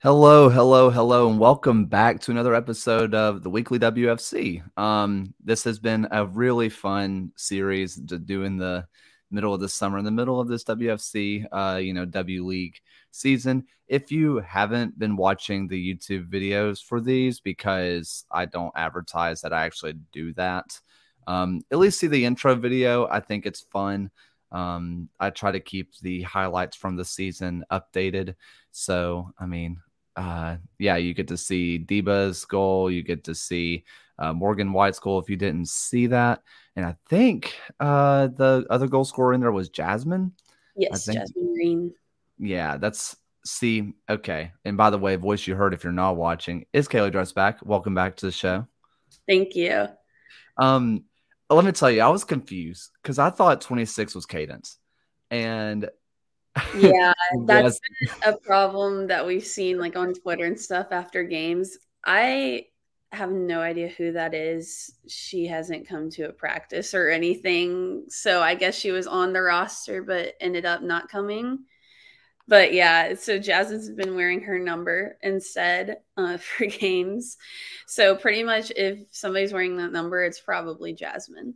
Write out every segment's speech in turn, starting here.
Hello, hello, hello, and welcome back to another episode of the Weekly WFC. Um, this has been a really fun series to do in the middle of the summer, in the middle of this WFC, uh, you know, W League season. If you haven't been watching the YouTube videos for these, because I don't advertise that I actually do that, um, at least see the intro video. I think it's fun. Um, I try to keep the highlights from the season updated. So, I mean, uh, yeah, you get to see Deba's goal. You get to see uh, Morgan White's goal if you didn't see that. And I think uh, the other goal scorer in there was Jasmine. Yes, Jasmine Green. Yeah, that's see. Okay. And by the way, voice you heard if you're not watching is Kaylee Dressback. Welcome back to the show. Thank you. Um, let me tell you, I was confused because I thought 26 was cadence. And yeah, that's a problem that we've seen like on Twitter and stuff after games. I have no idea who that is. She hasn't come to a practice or anything. So I guess she was on the roster but ended up not coming. But yeah, so Jasmine's been wearing her number instead uh, for games. So pretty much if somebody's wearing that number, it's probably Jasmine.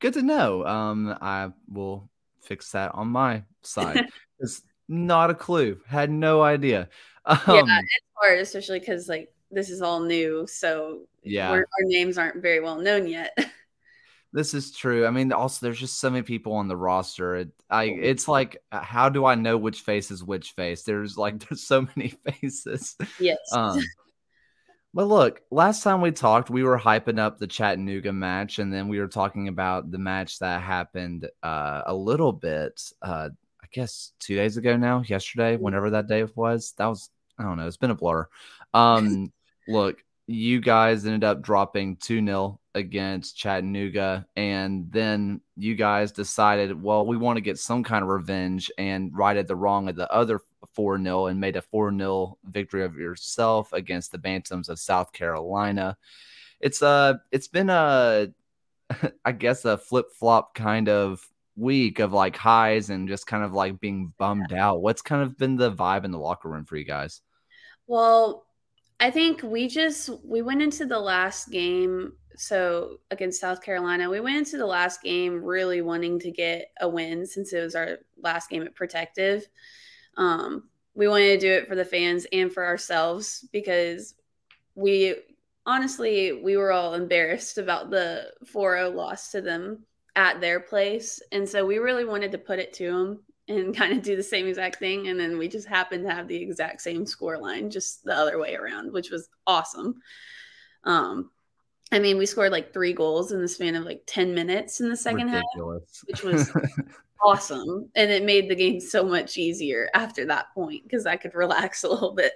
Good to know. Um, I will fix that on my side. It's not a clue. Had no idea. Um, yeah, it's hard, especially because like this is all new, so yeah, our names aren't very well known yet. This is true. I mean, also there's just so many people on the roster. It, I, it's like, uh, how do I know which face is which face? There's like, there's so many faces. Yes. Um, but look, last time we talked, we were hyping up the Chattanooga match, and then we were talking about the match that happened uh, a little bit. Uh, guess two days ago now, yesterday, whenever that day was. That was I don't know. It's been a blur. Um, look, you guys ended up dropping 2 0 against Chattanooga. And then you guys decided, well, we want to get some kind of revenge and righted the wrong of the other 4 0 and made a 4 0 victory of yourself against the Bantams of South Carolina. It's uh it's been a I guess a flip flop kind of week of like highs and just kind of like being bummed out. What's kind of been the vibe in the locker room for you guys? Well, I think we just we went into the last game so against South Carolina, we went into the last game really wanting to get a win since it was our last game at Protective. Um, we wanted to do it for the fans and for ourselves because we honestly we were all embarrassed about the 4-0 loss to them at their place and so we really wanted to put it to them and kind of do the same exact thing. And then we just happened to have the exact same score line, just the other way around, which was awesome. Um, I mean, we scored like three goals in the span of like 10 minutes in the second Ridiculous. half, which was awesome. And it made the game so much easier after that point because I could relax a little bit.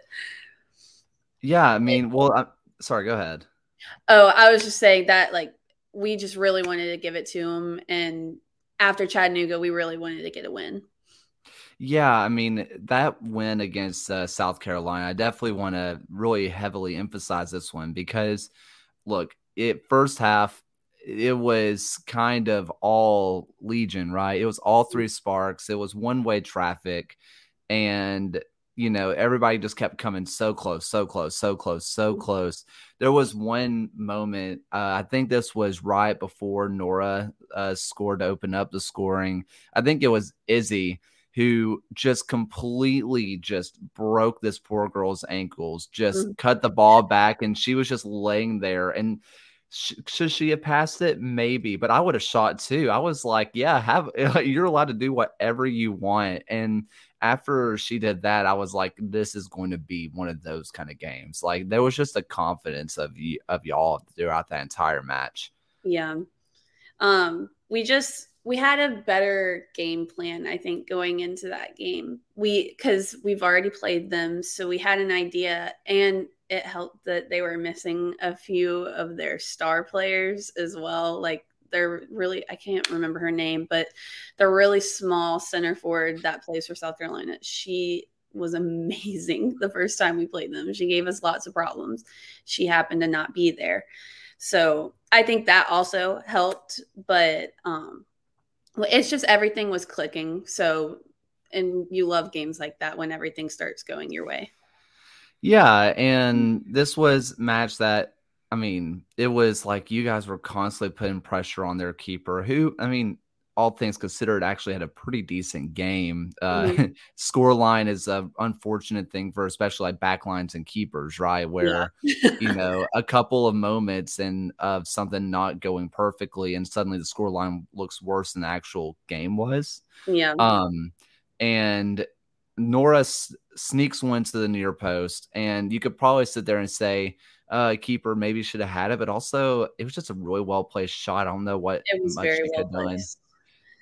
Yeah. I mean, well, I'm, sorry, go ahead. Oh, I was just saying that like we just really wanted to give it to him. And after Chattanooga, we really wanted to get a win. Yeah, I mean that win against uh, South Carolina, I definitely want to really heavily emphasize this one because, look, it first half it was kind of all Legion, right? It was all three sparks. It was one way traffic, and you know everybody just kept coming so close, so close, so close, so close. There was one moment. Uh, I think this was right before Nora uh, scored to open up the scoring. I think it was Izzy who just completely just broke this poor girl's ankles, just mm-hmm. cut the ball back, and she was just laying there. And sh- should she have passed it? Maybe, but I would have shot too. I was like, yeah, have you're allowed to do whatever you want. And after she did that, I was like, this is going to be one of those kind of games. Like there was just a confidence of you of y'all throughout that entire match. Yeah. Um, we just we had a better game plan, I think, going into that game. We because we've already played them, so we had an idea, and it helped that they were missing a few of their star players as well. Like they're really I can't remember her name, but the really small center forward that plays for South Carolina. She was amazing the first time we played them. She gave us lots of problems. She happened to not be there. So I think that also helped. But um it's just everything was clicking. So, and you love games like that when everything starts going your way. Yeah, and this was match that I mean, it was like you guys were constantly putting pressure on their keeper, who I mean, all things considered, actually had a pretty decent game. Uh, mm-hmm. score line is an unfortunate thing for especially like backlines and keepers, right? Where yeah. you know a couple of moments and of something not going perfectly, and suddenly the score line looks worse than the actual game was. Yeah. Um, and Nora s- sneaks one to the near post, and you could probably sit there and say. Uh, keeper maybe should have had it, but also it was just a really well placed shot. I don't know what it was very well placed.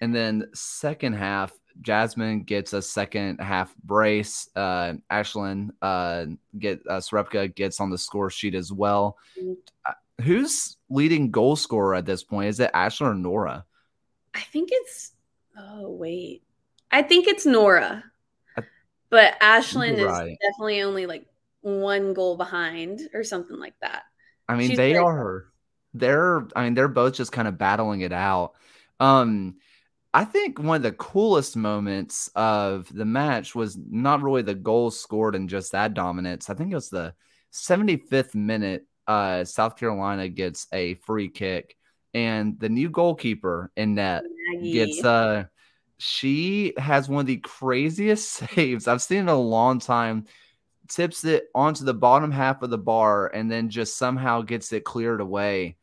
And then second half, Jasmine gets a second half brace. Uh, Ashlyn uh, get uh, Srepka gets on the score sheet as well. Mm-hmm. Uh, who's leading goal scorer at this point? Is it Ashlyn or Nora? I think it's. Oh wait, I think it's Nora, but Ashlyn right. is definitely only like one goal behind or something like that. I mean, She's they are. They're. I mean, they're both just kind of battling it out. Um, I think one of the coolest moments of the match was not really the goals scored and just that dominance. I think it was the 75th minute. Uh, South Carolina gets a free kick, and the new goalkeeper in net Maggie. gets uh she has one of the craziest saves I've seen in a long time. Tips it onto the bottom half of the bar and then just somehow gets it cleared away.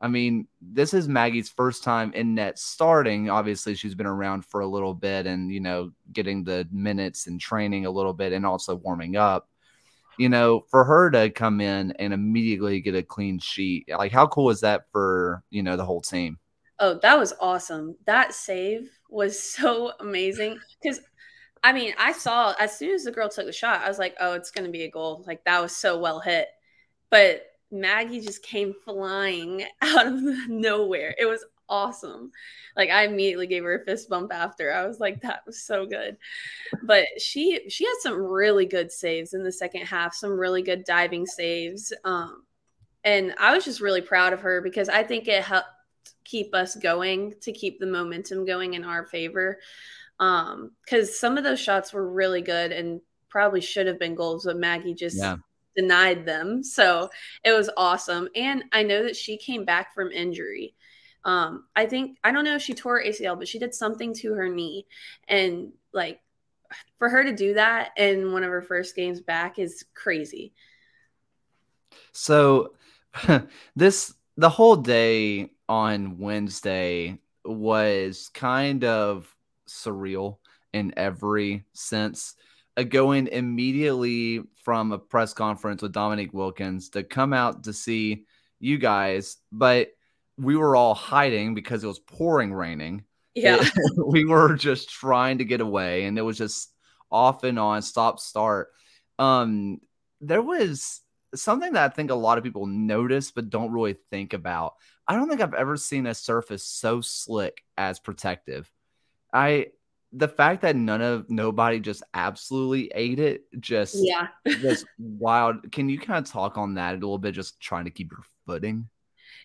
I mean, this is Maggie's first time in net starting. Obviously, she's been around for a little bit and, you know, getting the minutes and training a little bit and also warming up. You know, for her to come in and immediately get a clean sheet, like how cool is that for, you know, the whole team? Oh, that was awesome. That save was so amazing because I mean, I saw as soon as the girl took the shot, I was like, oh, it's going to be a goal. Like that was so well hit. But Maggie just came flying out of nowhere. It was awesome. Like I immediately gave her a fist bump after. I was like, that was so good. But she she had some really good saves in the second half, some really good diving saves. Um, and I was just really proud of her because I think it helped keep us going to keep the momentum going in our favor. Um, because some of those shots were really good and probably should have been goals, but Maggie just yeah denied them. So it was awesome. And I know that she came back from injury. Um, I think I don't know if she tore ACL, but she did something to her knee. And like for her to do that in one of her first games back is crazy. So this the whole day on Wednesday was kind of surreal in every sense going immediately from a press conference with Dominique Wilkins to come out to see you guys, but we were all hiding because it was pouring raining. Yeah. we were just trying to get away and it was just off and on, stop, start. Um, there was something that I think a lot of people notice but don't really think about. I don't think I've ever seen a surface so slick as protective. I the fact that none of nobody just absolutely ate it just yeah just wild can you kind of talk on that a little bit just trying to keep your footing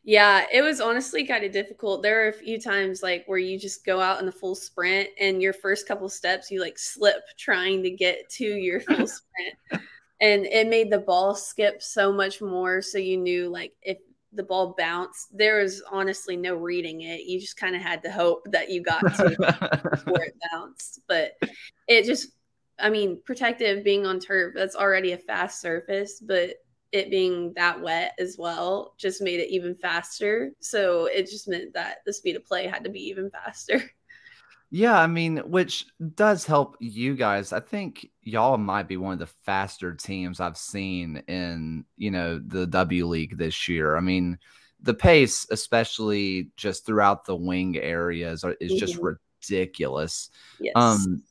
yeah it was honestly kind of difficult there are a few times like where you just go out in the full sprint and your first couple steps you like slip trying to get to your full sprint and it made the ball skip so much more so you knew like if the ball bounced, there was honestly no reading it. You just kind of had to hope that you got to before it bounced. But it just, I mean, protective being on turf, that's already a fast surface, but it being that wet as well just made it even faster. So it just meant that the speed of play had to be even faster. Yeah, I mean, which does help you guys. I think y'all might be one of the faster teams I've seen in, you know, the W League this year. I mean, the pace, especially just throughout the wing areas, is mm-hmm. just ridiculous. Yes. Um,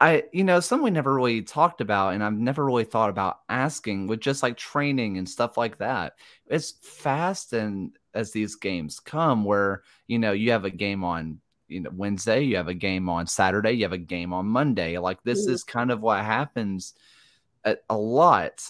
I, you know, something we never really talked about, and I've never really thought about asking with just like training and stuff like that. It's fast and as these games come, where you know you have a game on you know Wednesday, you have a game on Saturday, you have a game on Monday. Like this mm-hmm. is kind of what happens a, a lot.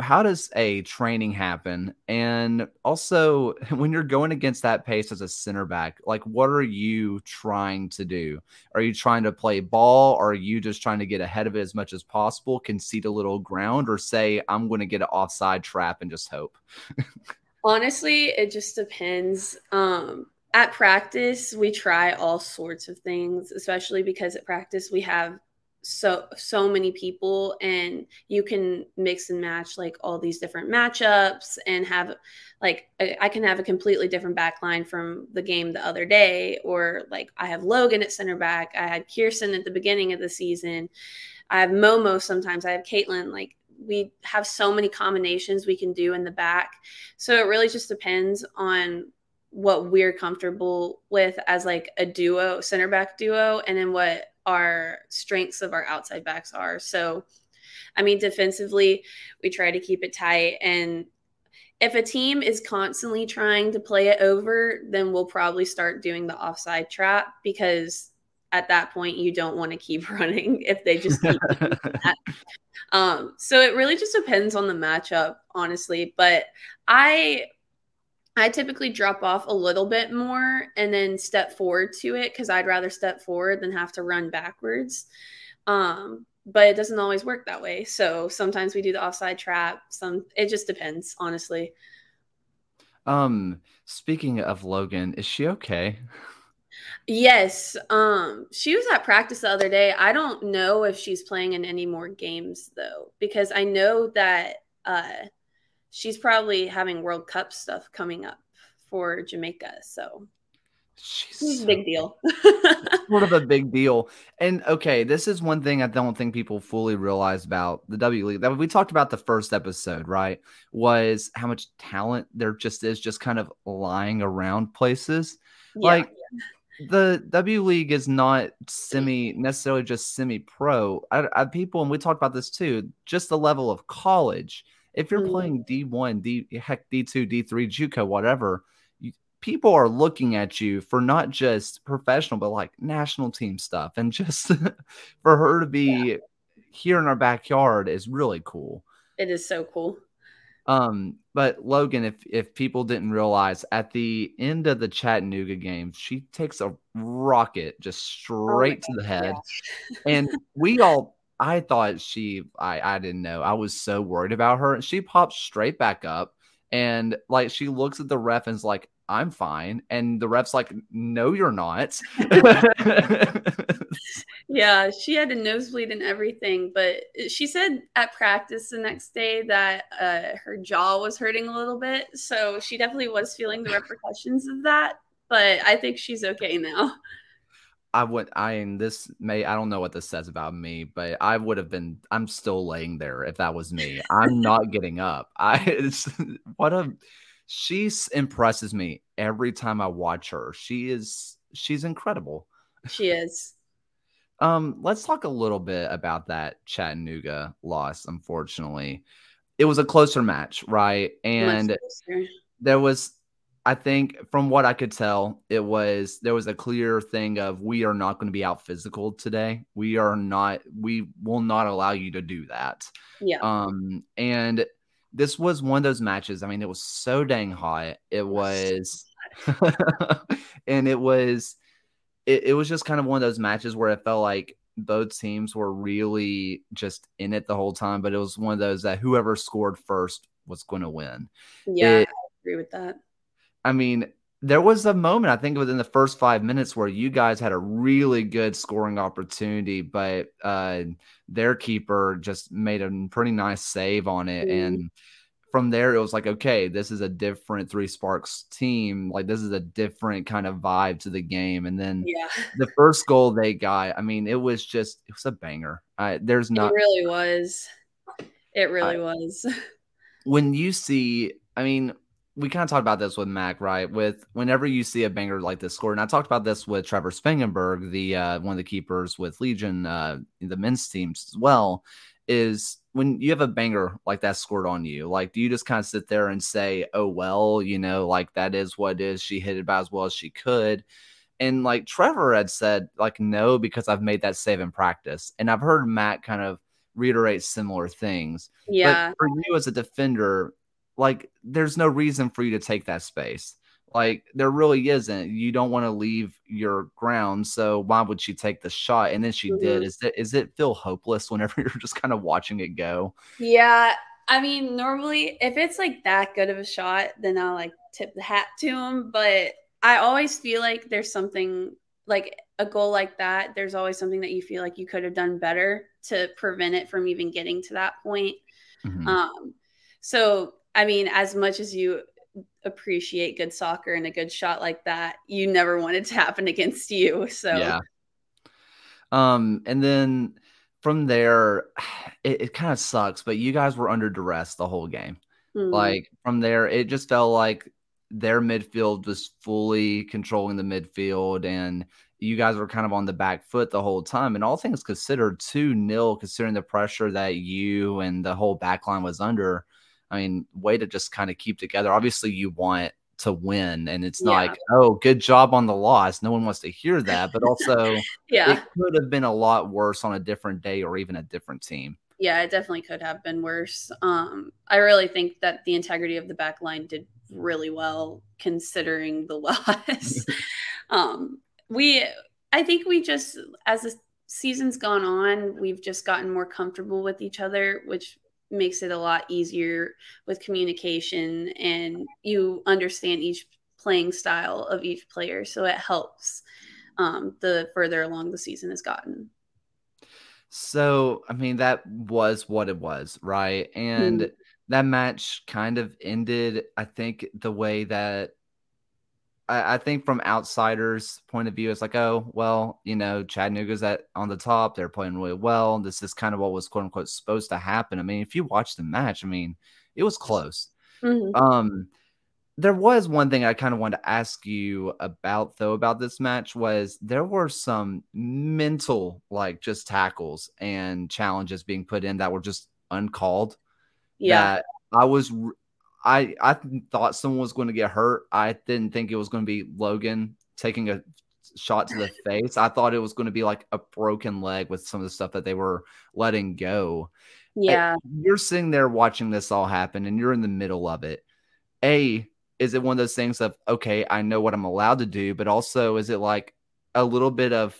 how does a training happen? And also, when you're going against that pace as a center back, like what are you trying to do? Are you trying to play ball? Or are you just trying to get ahead of it as much as possible, concede a little ground, or say, I'm going to get an offside trap and just hope? Honestly, it just depends. Um, at practice, we try all sorts of things, especially because at practice we have so so many people and you can mix and match like all these different matchups and have like I can have a completely different back line from the game the other day or like I have Logan at center back I had Kirsten at the beginning of the season I have Momo sometimes I have Caitlin like we have so many combinations we can do in the back. So it really just depends on what we're comfortable with as like a duo center back duo and then what our strengths of our outside backs are. So, I mean, defensively, we try to keep it tight. And if a team is constantly trying to play it over, then we'll probably start doing the offside trap because at that point you don't want to keep running if they just keep um so it really just depends on the matchup honestly but i I typically drop off a little bit more and then step forward to it because I'd rather step forward than have to run backwards. Um, but it doesn't always work that way. So sometimes we do the offside trap. Some it just depends, honestly. Um, speaking of Logan, is she okay? Yes. Um, she was at practice the other day. I don't know if she's playing in any more games though, because I know that uh she's probably having World Cup stuff coming up for Jamaica. So she's a big deal. sort of a big deal. And okay, this is one thing I don't think people fully realize about the W League that we talked about the first episode, right? Was how much talent there just is just kind of lying around places. Yeah, like the W League is not semi necessarily just semi pro. I, I, people, and we talked about this too, just the level of college if you're mm-hmm. playing D1, D heck D2, D3, JUCO, whatever, you, people are looking at you for not just professional but like national team stuff and just for her to be yeah. here in our backyard is really cool. It is so cool. Um, but Logan, if if people didn't realize at the end of the Chattanooga game, she takes a rocket just oh straight oh to the head. Yeah. and we all I thought she, I, I didn't know. I was so worried about her. And she pops straight back up and like she looks at the ref and is like, I'm fine. And the ref's like, No, you're not. yeah, she had a nosebleed and everything. But she said at practice the next day that uh, her jaw was hurting a little bit. So she definitely was feeling the repercussions of that. But I think she's okay now. I would I and this may I don't know what this says about me, but I would have been I'm still laying there if that was me. I'm not getting up. I what a she impresses me every time I watch her. She is she's incredible. She is. Um, let's talk a little bit about that Chattanooga loss, unfortunately. It was a closer match, right? And there was I think from what I could tell, it was there was a clear thing of we are not going to be out physical today. We are not. We will not allow you to do that. Yeah. Um. And this was one of those matches. I mean, it was so dang hot. It was, and it was, it, it was just kind of one of those matches where it felt like both teams were really just in it the whole time. But it was one of those that whoever scored first was going to win. Yeah, it, I agree with that I mean, there was a moment I think within the first five minutes where you guys had a really good scoring opportunity, but uh, their keeper just made a pretty nice save on it, mm. and from there it was like, okay, this is a different Three Sparks team. Like this is a different kind of vibe to the game. And then yeah. the first goal they got, I mean, it was just it was a banger. Uh, there's not. It really was. It really was. When you see, I mean we kind of talked about this with Mac, right? With whenever you see a banger like this score, and I talked about this with Trevor Spangenberg, the uh, one of the keepers with Legion, uh, the men's teams as well, is when you have a banger like that scored on you, like do you just kind of sit there and say, "Oh well, you know, like that is what it is. She hit it about as well as she could." And like Trevor had said, like no, because I've made that save in practice, and I've heard Matt kind of reiterate similar things. Yeah. But for you as a defender, like there's no reason for you to take that space. Like there really isn't. You don't want to leave your ground, so why would she take the shot? And then she mm-hmm. did. Is it is it feel hopeless whenever you're just kind of watching it go? Yeah, I mean, normally if it's like that good of a shot, then I'll like tip the hat to him. But I always feel like there's something like a goal like that. There's always something that you feel like you could have done better to prevent it from even getting to that point. Mm-hmm. Um, so I mean, as much as you appreciate good soccer and a good shot like that, you never want it to happen against you. So yeah. Um, and then from there, it, it kind of sucks, but you guys were under duress the whole game. Mm-hmm. Like from there, it just felt like their midfield was fully controlling the midfield and you guys were kind of on the back foot the whole time. And all things considered, 2 nil, considering the pressure that you and the whole back line was under. I mean, way to just kind of keep together. Obviously, you want to win, and it's not yeah. like, oh, good job on the loss. No one wants to hear that, but also, yeah, it could have been a lot worse on a different day or even a different team. Yeah, it definitely could have been worse. Um, I really think that the integrity of the back line did really well considering the loss. um, we, I think we just, as the season's gone on, we've just gotten more comfortable with each other, which makes it a lot easier with communication and you understand each playing style of each player. So it helps um, the further along the season has gotten. So, I mean, that was what it was, right? And mm-hmm. that match kind of ended, I think, the way that I, I, think from outsiders' point of view, it's like, oh, well, you know, Chattanooga's at on the top. They're playing really well. This is kind of what was quote unquote supposed to happen. I mean, if you watch the match, I mean, it was close. Mm-hmm. Um, there was one thing I kind of wanted to ask you about though about this match was there were some mental like just tackles and challenges being put in that were just uncalled. Yeah. I was I I thought someone was going to get hurt. I didn't think it was going to be Logan taking a shot to the face. I thought it was going to be like a broken leg with some of the stuff that they were letting go. Yeah. you're sitting there watching this all happen and you're in the middle of it. A, is it one of those things of, okay, I know what I'm allowed to do, but also is it like a little bit of,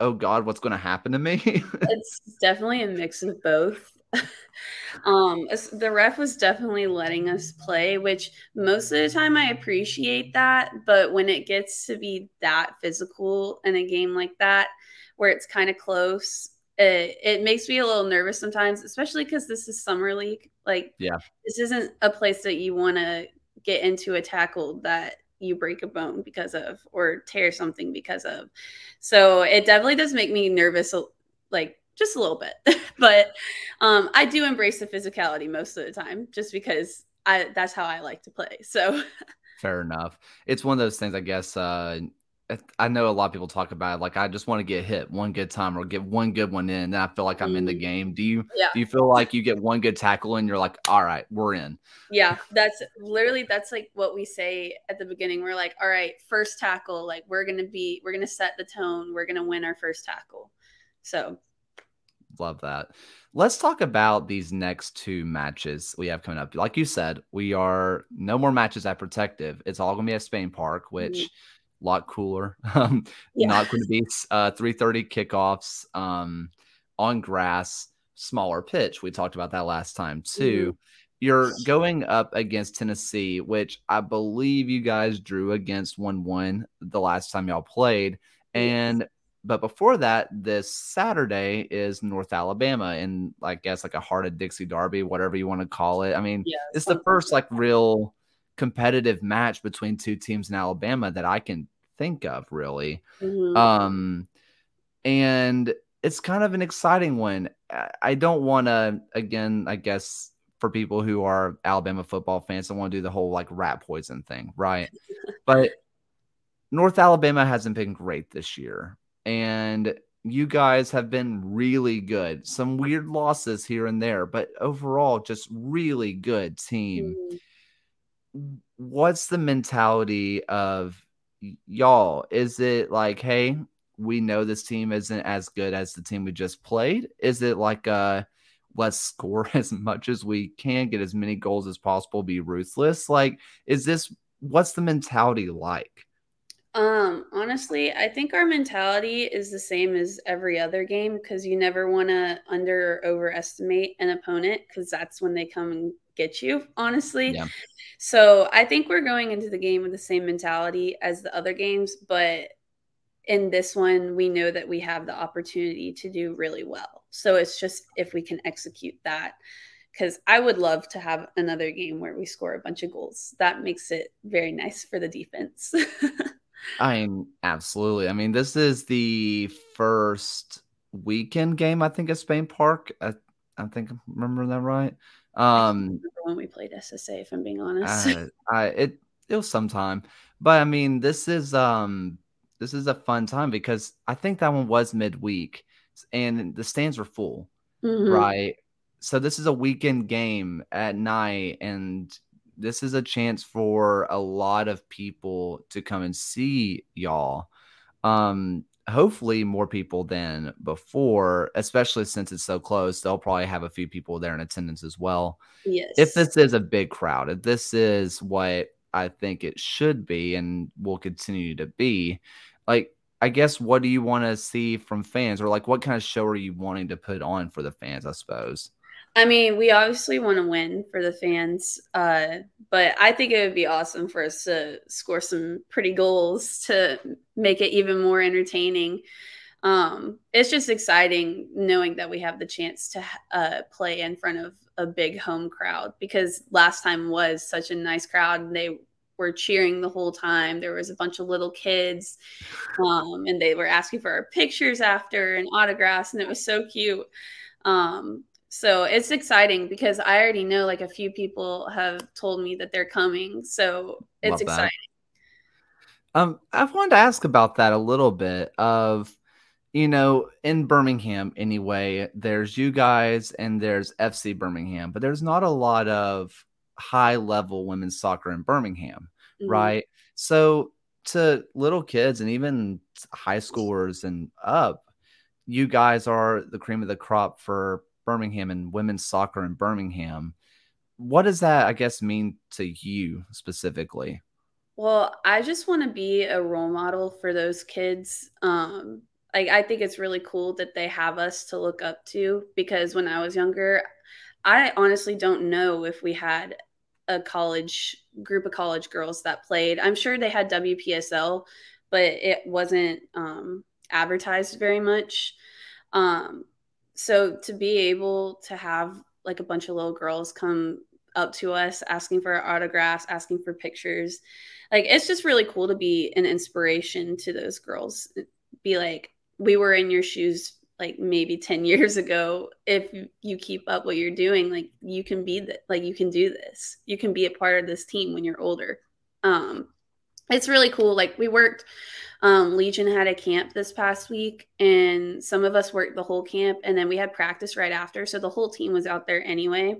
oh God, what's going to happen to me? it's definitely a mix of both. um, the ref was definitely letting us play, which most of the time I appreciate that. But when it gets to be that physical in a game like that, where it's kind of close, it, it makes me a little nervous sometimes, especially because this is summer league. Like, yeah, this isn't a place that you want to get into a tackle that you break a bone because of or tear something because of. So it definitely does make me nervous, like just a little bit. but um, I do embrace the physicality most of the time, just because I that's how I like to play. So fair enough. It's one of those things, I guess. Uh, I know a lot of people talk about it, like I just want to get hit one good time or get one good one in, and I feel like I'm in the mm. game. Do you? Yeah. Do you feel like you get one good tackle and you're like, all right, we're in? Yeah, that's literally that's like what we say at the beginning. We're like, all right, first tackle, like we're gonna be, we're gonna set the tone. We're gonna win our first tackle. So Love that. Let's talk about these next two matches we have coming up. Like you said, we are no more matches at Protective. It's all going to be at Spain Park, which mm-hmm. a lot cooler. Um, yeah. Not going to be uh, 3:30 kickoffs um, on grass, smaller pitch. We talked about that last time too. Mm-hmm. You're going up against Tennessee, which I believe you guys drew against 1 1 the last time y'all played. And but before that, this Saturday is North Alabama, and I guess like a Heart of Dixie Derby, whatever you want to call it. I mean, yeah, it's the first like real competitive match between two teams in Alabama that I can think of, really. Mm-hmm. Um, and it's kind of an exciting one. I don't want to, again, I guess for people who are Alabama football fans, I want to do the whole like rat poison thing, right? but North Alabama hasn't been great this year and you guys have been really good. Some weird losses here and there, but overall, just really good team. Mm-hmm. What's the mentality of y'all? Is it like, hey, we know this team isn't as good as the team we just played? Is it like, uh, let's score as much as we can, get as many goals as possible, be ruthless. Like, is this what's the mentality like? Um, honestly, I think our mentality is the same as every other game because you never want to under or overestimate an opponent because that's when they come and get you, honestly. Yeah. So I think we're going into the game with the same mentality as the other games, but in this one, we know that we have the opportunity to do really well. So it's just if we can execute that. Because I would love to have another game where we score a bunch of goals. That makes it very nice for the defense. I mean, absolutely. I mean, this is the first weekend game, I think, at Spain Park. I, I think I'm remembering that right. Um, when we played SSA, if I'm being honest. Uh, I it it was sometime, but I mean, this is um this is a fun time because I think that one was midweek and the stands were full, mm-hmm. right? So this is a weekend game at night, and this is a chance for a lot of people to come and see y'all. Um, hopefully more people than before, especially since it's so close. They'll probably have a few people there in attendance as well. Yes. If this is a big crowd, if this is what I think it should be and will continue to be, like I guess what do you want to see from fans or like what kind of show are you wanting to put on for the fans, I suppose? I mean, we obviously want to win for the fans, uh, but I think it would be awesome for us to score some pretty goals to make it even more entertaining. Um, it's just exciting knowing that we have the chance to uh, play in front of a big home crowd because last time was such a nice crowd and they were cheering the whole time. There was a bunch of little kids, um, and they were asking for our pictures after and autographs, and it was so cute. Um, so it's exciting because I already know like a few people have told me that they're coming. So it's Love exciting. That. Um, I've wanted to ask about that a little bit of, you know, in Birmingham anyway, there's you guys and there's FC Birmingham, but there's not a lot of high level women's soccer in Birmingham, mm-hmm. right? So to little kids and even high schoolers and up, you guys are the cream of the crop for Birmingham and women's soccer in Birmingham. What does that, I guess, mean to you specifically? Well, I just want to be a role model for those kids. Um, like I think it's really cool that they have us to look up to because when I was younger, I honestly don't know if we had a college group of college girls that played. I'm sure they had WPSL, but it wasn't um, advertised very much. Um, so to be able to have like a bunch of little girls come up to us asking for autographs, asking for pictures, like it's just really cool to be an inspiration to those girls. Be like, we were in your shoes like maybe 10 years ago. If you keep up what you're doing like you can be that like you can do this. You can be a part of this team when you're older. Um it's really cool like we worked um, Legion had a camp this past week, and some of us worked the whole camp, and then we had practice right after. So the whole team was out there anyway.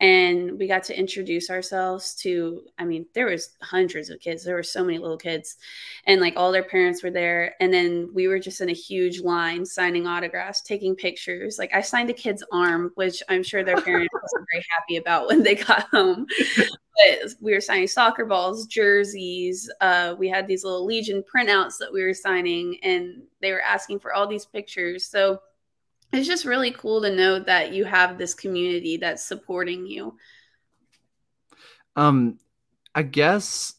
And we got to introduce ourselves to, I mean, there was hundreds of kids. There were so many little kids, and like all their parents were there. And then we were just in a huge line signing autographs, taking pictures. Like I signed a kid's arm, which I'm sure their parents were very happy about when they got home but we were signing soccer balls, jerseys. Uh, we had these little Legion printouts that we were signing, and they were asking for all these pictures. So it's just really cool to know that you have this community that's supporting you. Um, I guess.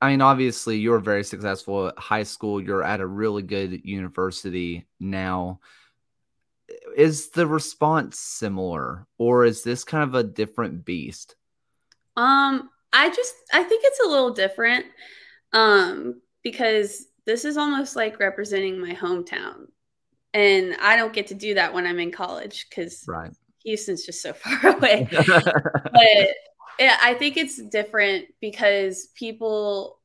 I mean, obviously, you're very successful at high school. You're at a really good university now. Is the response similar, or is this kind of a different beast? Um, I just I think it's a little different. Um, because this is almost like representing my hometown. And I don't get to do that when I'm in college because right. Houston's just so far away. but yeah, I think it's different because people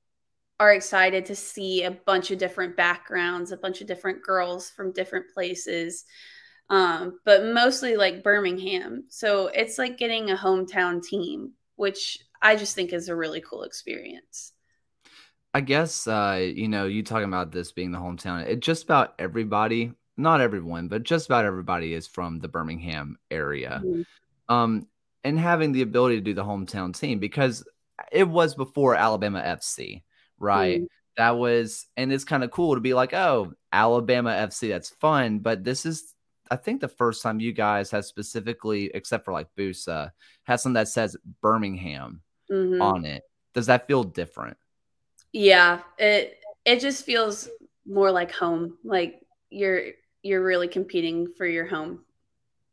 are excited to see a bunch of different backgrounds, a bunch of different girls from different places, um, but mostly like Birmingham. So it's like getting a hometown team which I just think is a really cool experience. I guess uh, you know, you talking about this being the hometown, it just about everybody not everyone, but just about everybody is from the Birmingham area. Mm-hmm. Um, and having the ability to do the hometown team because it was before Alabama FC, right? Mm-hmm. That was, and it's kind of cool to be like, oh, Alabama FC, that's fun. But this is, I think, the first time you guys have specifically, except for like Busa, has something that says Birmingham mm-hmm. on it. Does that feel different? Yeah, it it just feels more like home. Like you're you're really competing for your home.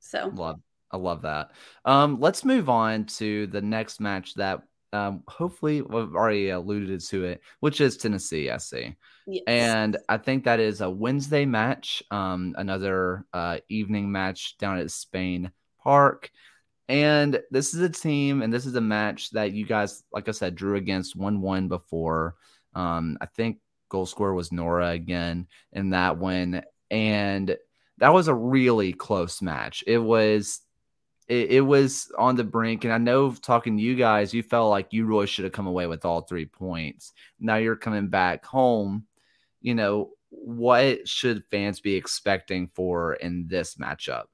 So love I love that. Um, let's move on to the next match that um, hopefully we've already alluded to it, which is Tennessee SC. Yes. And I think that is a Wednesday match, um, another uh, evening match down at Spain Park. And this is a team, and this is a match that you guys, like I said, drew against 1 1 before. Um, I think goal scorer was Nora again in that one. And that was a really close match. It was it, it, was on the brink. And I know talking to you guys, you felt like you really should have come away with all three points. Now you're coming back home. You know, what should fans be expecting for in this matchup?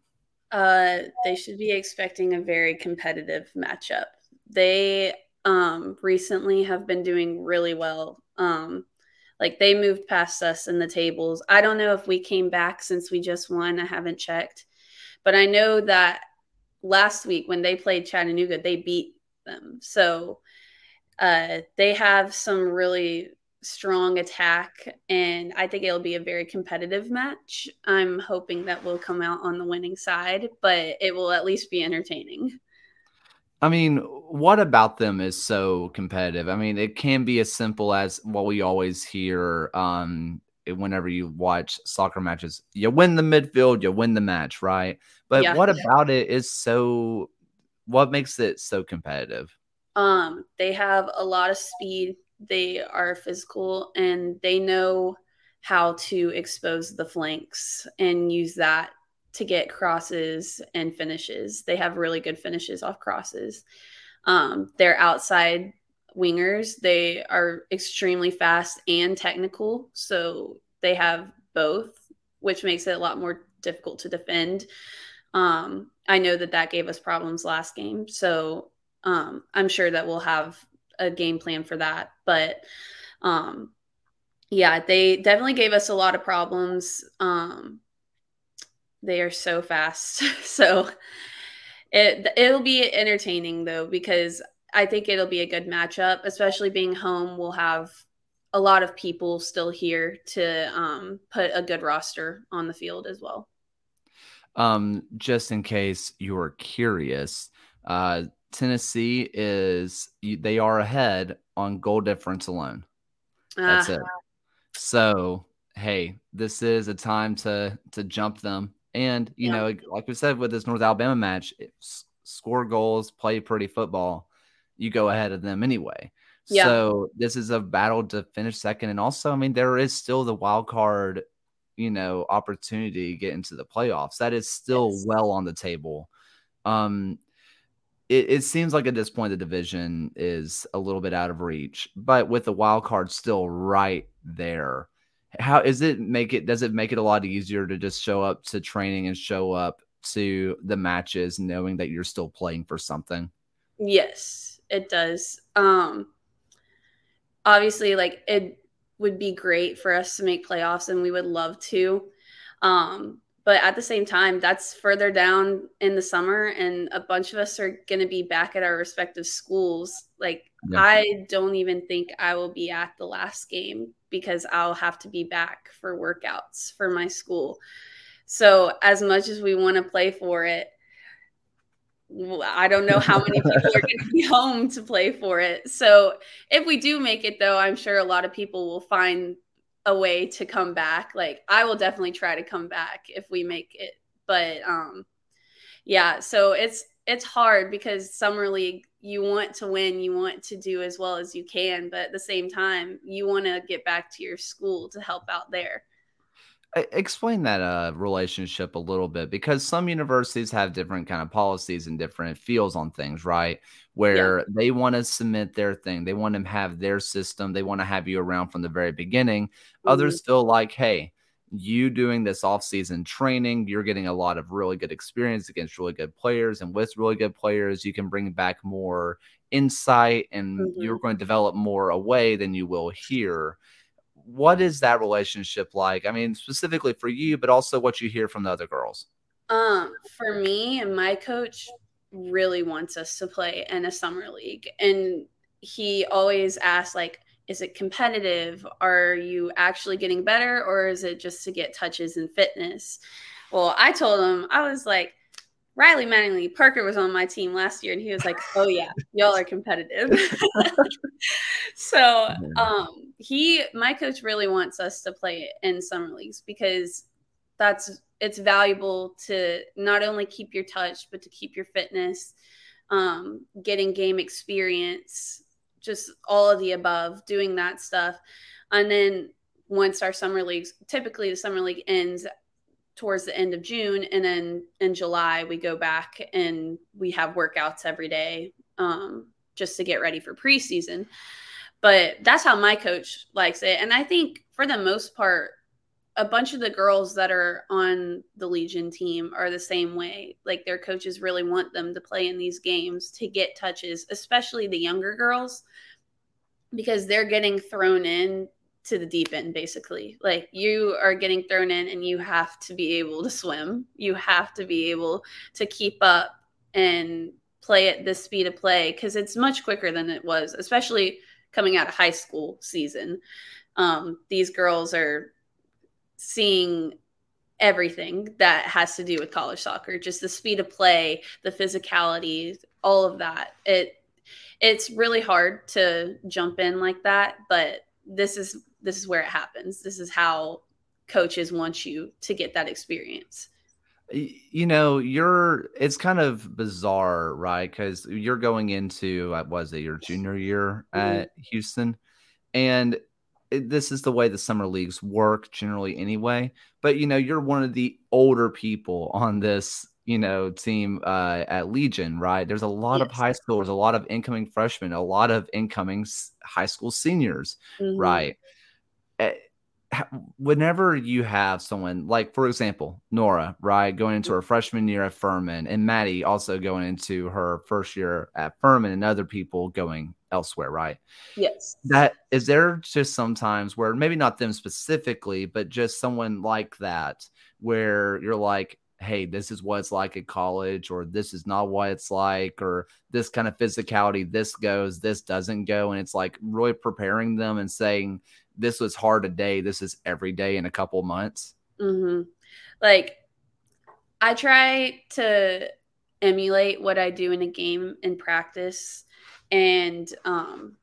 Uh, they should be expecting a very competitive matchup. They um, recently have been doing really well. Um, like they moved past us in the tables. I don't know if we came back since we just won. I haven't checked, but I know that last week when they played Chattanooga, they beat them. So uh, they have some really strong attack, and I think it'll be a very competitive match. I'm hoping that we'll come out on the winning side, but it will at least be entertaining. I mean, what about them is so competitive? I mean, it can be as simple as what we always hear um, whenever you watch soccer matches. You win the midfield, you win the match, right? But yeah. what about it is so what makes it so competitive? Um, they have a lot of speed. They are physical and they know how to expose the flanks and use that to get crosses and finishes. They have really good finishes off crosses. Um, their outside wingers, they are extremely fast and technical. So they have both, which makes it a lot more difficult to defend. Um, I know that that gave us problems last game. So um, I'm sure that we'll have a game plan for that. But um, yeah, they definitely gave us a lot of problems. Um, they are so fast. so it it'll be entertaining though because I think it'll be a good matchup, especially being home. We'll have a lot of people still here to um, put a good roster on the field as well. Um, just in case you are curious, uh, Tennessee is they are ahead on goal difference alone. That's uh, it. So hey, this is a time to to jump them, and you yeah. know, like we said with this North Alabama match, score goals, play pretty football, you go ahead of them anyway. Yeah. So this is a battle to finish second. And also, I mean, there is still the wild card, you know, opportunity to get into the playoffs. That is still yes. well on the table. Um, it, it seems like at this point the division is a little bit out of reach, but with the wild card still right there, how is it make it does it make it a lot easier to just show up to training and show up to the matches knowing that you're still playing for something? Yes, it does. Um obviously like it would be great for us to make playoffs and we would love to um, but at the same time that's further down in the summer and a bunch of us are going to be back at our respective schools like yeah. i don't even think i will be at the last game because i'll have to be back for workouts for my school so as much as we want to play for it I don't know how many people are going to be home to play for it. So if we do make it, though, I'm sure a lot of people will find a way to come back. Like I will definitely try to come back if we make it. But um, yeah, so it's it's hard because summer league you want to win, you want to do as well as you can, but at the same time you want to get back to your school to help out there explain that uh, relationship a little bit because some universities have different kind of policies and different feels on things right where yeah. they want to submit their thing they want to have their system they want to have you around from the very beginning mm-hmm. others feel like hey you doing this off-season training, you're getting a lot of really good experience against really good players and with really good players, you can bring back more insight and mm-hmm. you're going to develop more away than you will here. What is that relationship like? I mean, specifically for you, but also what you hear from the other girls. Um, for me my coach really wants us to play in a summer league. And he always asks like is it competitive are you actually getting better or is it just to get touches and fitness well i told him i was like riley mattingly parker was on my team last year and he was like oh yeah y'all are competitive so um he my coach really wants us to play in summer leagues because that's it's valuable to not only keep your touch but to keep your fitness um, getting game experience just all of the above, doing that stuff. And then once our summer leagues, typically the summer league ends towards the end of June, and then in July we go back and we have workouts every day um, just to get ready for preseason. But that's how my coach likes it, and I think for the most part, a bunch of the girls that are on the Legion team are the same way. Like their coaches really want them to play in these games to get touches, especially the younger girls, because they're getting thrown in to the deep end basically. Like you are getting thrown in and you have to be able to swim. You have to be able to keep up and play at this speed of play because it's much quicker than it was, especially coming out of high school season. Um, these girls are seeing everything that has to do with college soccer just the speed of play the physicality all of that it it's really hard to jump in like that but this is this is where it happens this is how coaches want you to get that experience you know you're it's kind of bizarre right because you're going into what was it your junior year mm-hmm. at houston and it, this is the way the summer leagues work generally anyway. But you know, you're one of the older people on this, you know, team uh, at Legion, right? There's a lot yes. of high schoolers, a lot of incoming freshmen, a lot of incoming high school seniors, mm-hmm. right? Eh, whenever you have someone like, for example, Nora, right, going into her freshman year at Furman, and Maddie also going into her first year at Furman, and other people going elsewhere, right? Yes. That is there just sometimes where maybe not them specifically, but just someone like that, where you're like, hey, this is what it's like at college, or this is not what it's like, or this kind of physicality, this goes, this doesn't go. And it's like really preparing them and saying, this was hard a day. This is every day in a couple months. Mm-hmm. Like, I try to emulate what I do in a game in practice. And um,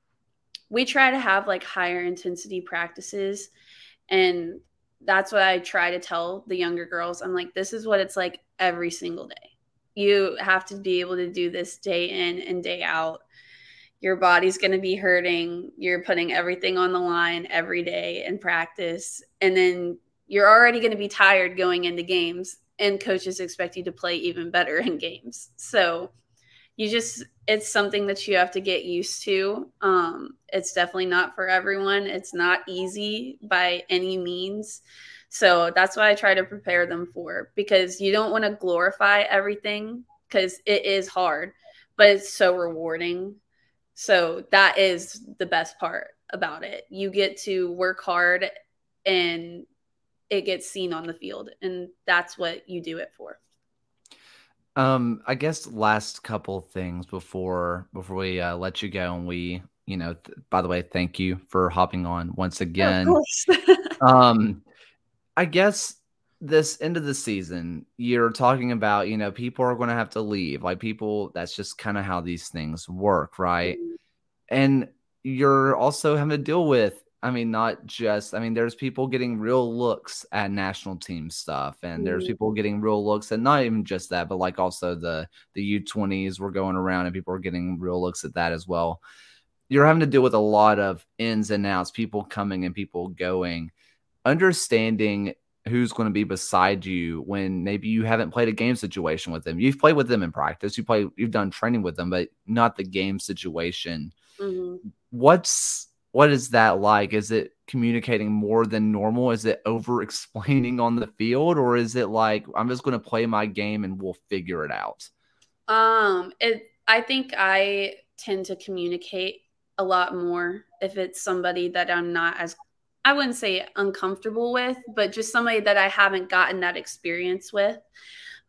we try to have like higher intensity practices. And that's what I try to tell the younger girls. I'm like, this is what it's like every single day. You have to be able to do this day in and day out your body's going to be hurting. You're putting everything on the line every day in practice. And then you're already going to be tired going into games, and coaches expect you to play even better in games. So you just, it's something that you have to get used to. Um, it's definitely not for everyone, it's not easy by any means. So that's what I try to prepare them for because you don't want to glorify everything because it is hard, but it's so rewarding so that is the best part about it. You get to work hard and it gets seen on the field and that's what you do it for. Um I guess last couple things before before we uh, let you go and we you know th- by the way thank you for hopping on once again. um I guess this end of the season, you're talking about, you know, people are going to have to leave. Like people, that's just kind of how these things work, right? Mm-hmm. And you're also having to deal with, I mean, not just, I mean, there's people getting real looks at national team stuff, and mm-hmm. there's people getting real looks at not even just that, but like also the the U20s were going around, and people are getting real looks at that as well. You're having to deal with a lot of ins and outs, people coming and people going. Understanding who's going to be beside you when maybe you haven't played a game situation with them. You've played with them in practice, you play, you've done training with them, but not the game situation. Mm-hmm. What's what is that like? Is it communicating more than normal? Is it over explaining on the field, or is it like I'm just going to play my game and we'll figure it out? Um, it. I think I tend to communicate a lot more if it's somebody that I'm not as I wouldn't say uncomfortable with, but just somebody that I haven't gotten that experience with.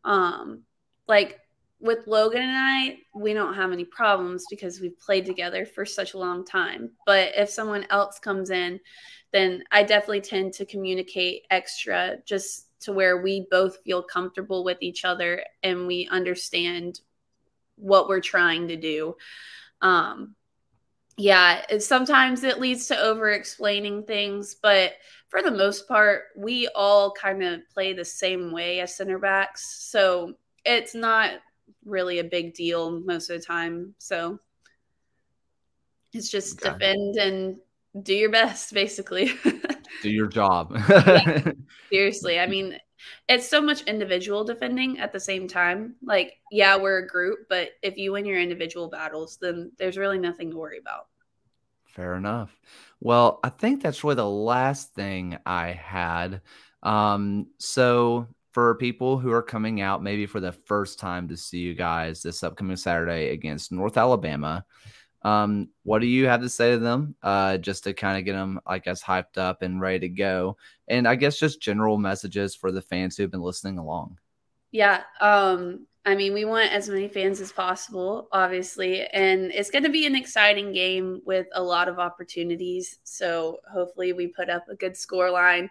Um, like with Logan and I, we don't have any problems because we've played together for such a long time. But if someone else comes in, then I definitely tend to communicate extra just to where we both feel comfortable with each other and we understand what we're trying to do. Um, yeah, sometimes it leads to over explaining things, but for the most part, we all kind of play the same way as center backs. So it's not really a big deal most of the time. So it's just okay. defend and do your best, basically. do your job. yeah, seriously. I mean, it's so much individual defending at the same time. Like, yeah, we're a group, but if you win your individual battles, then there's really nothing to worry about. Fair enough. Well, I think that's really the last thing I had. Um, so for people who are coming out maybe for the first time to see you guys this upcoming Saturday against North Alabama, um, what do you have to say to them? Uh, just to kind of get them, I guess, hyped up and ready to go, and I guess just general messages for the fans who've been listening along. Yeah, um, I mean, we want as many fans as possible, obviously, and it's going to be an exciting game with a lot of opportunities. So hopefully, we put up a good score line.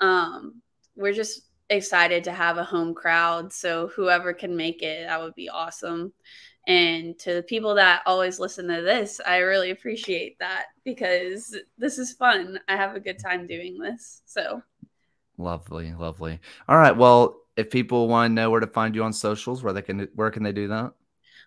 Um, we're just excited to have a home crowd. So whoever can make it, that would be awesome. And to the people that always listen to this, I really appreciate that because this is fun. I have a good time doing this. So lovely, lovely. All right. Well, if people want to know where to find you on socials, where they can where can they do that?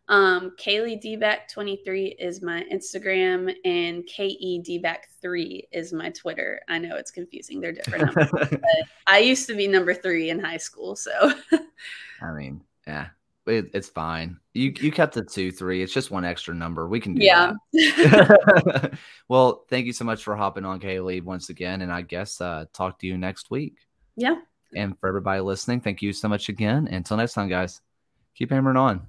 Um, Kaylee Dback 23 is my Instagram, and KE Dback 3 is my Twitter. I know it's confusing; they're different numbers. but I used to be number three in high school, so. I mean, yeah, it, it's fine. You you kept the two three. It's just one extra number. We can do yeah. that. well, thank you so much for hopping on, Kaylee, once again, and I guess uh, talk to you next week. Yeah. And for everybody listening, thank you so much again. Until next time, guys, keep hammering on.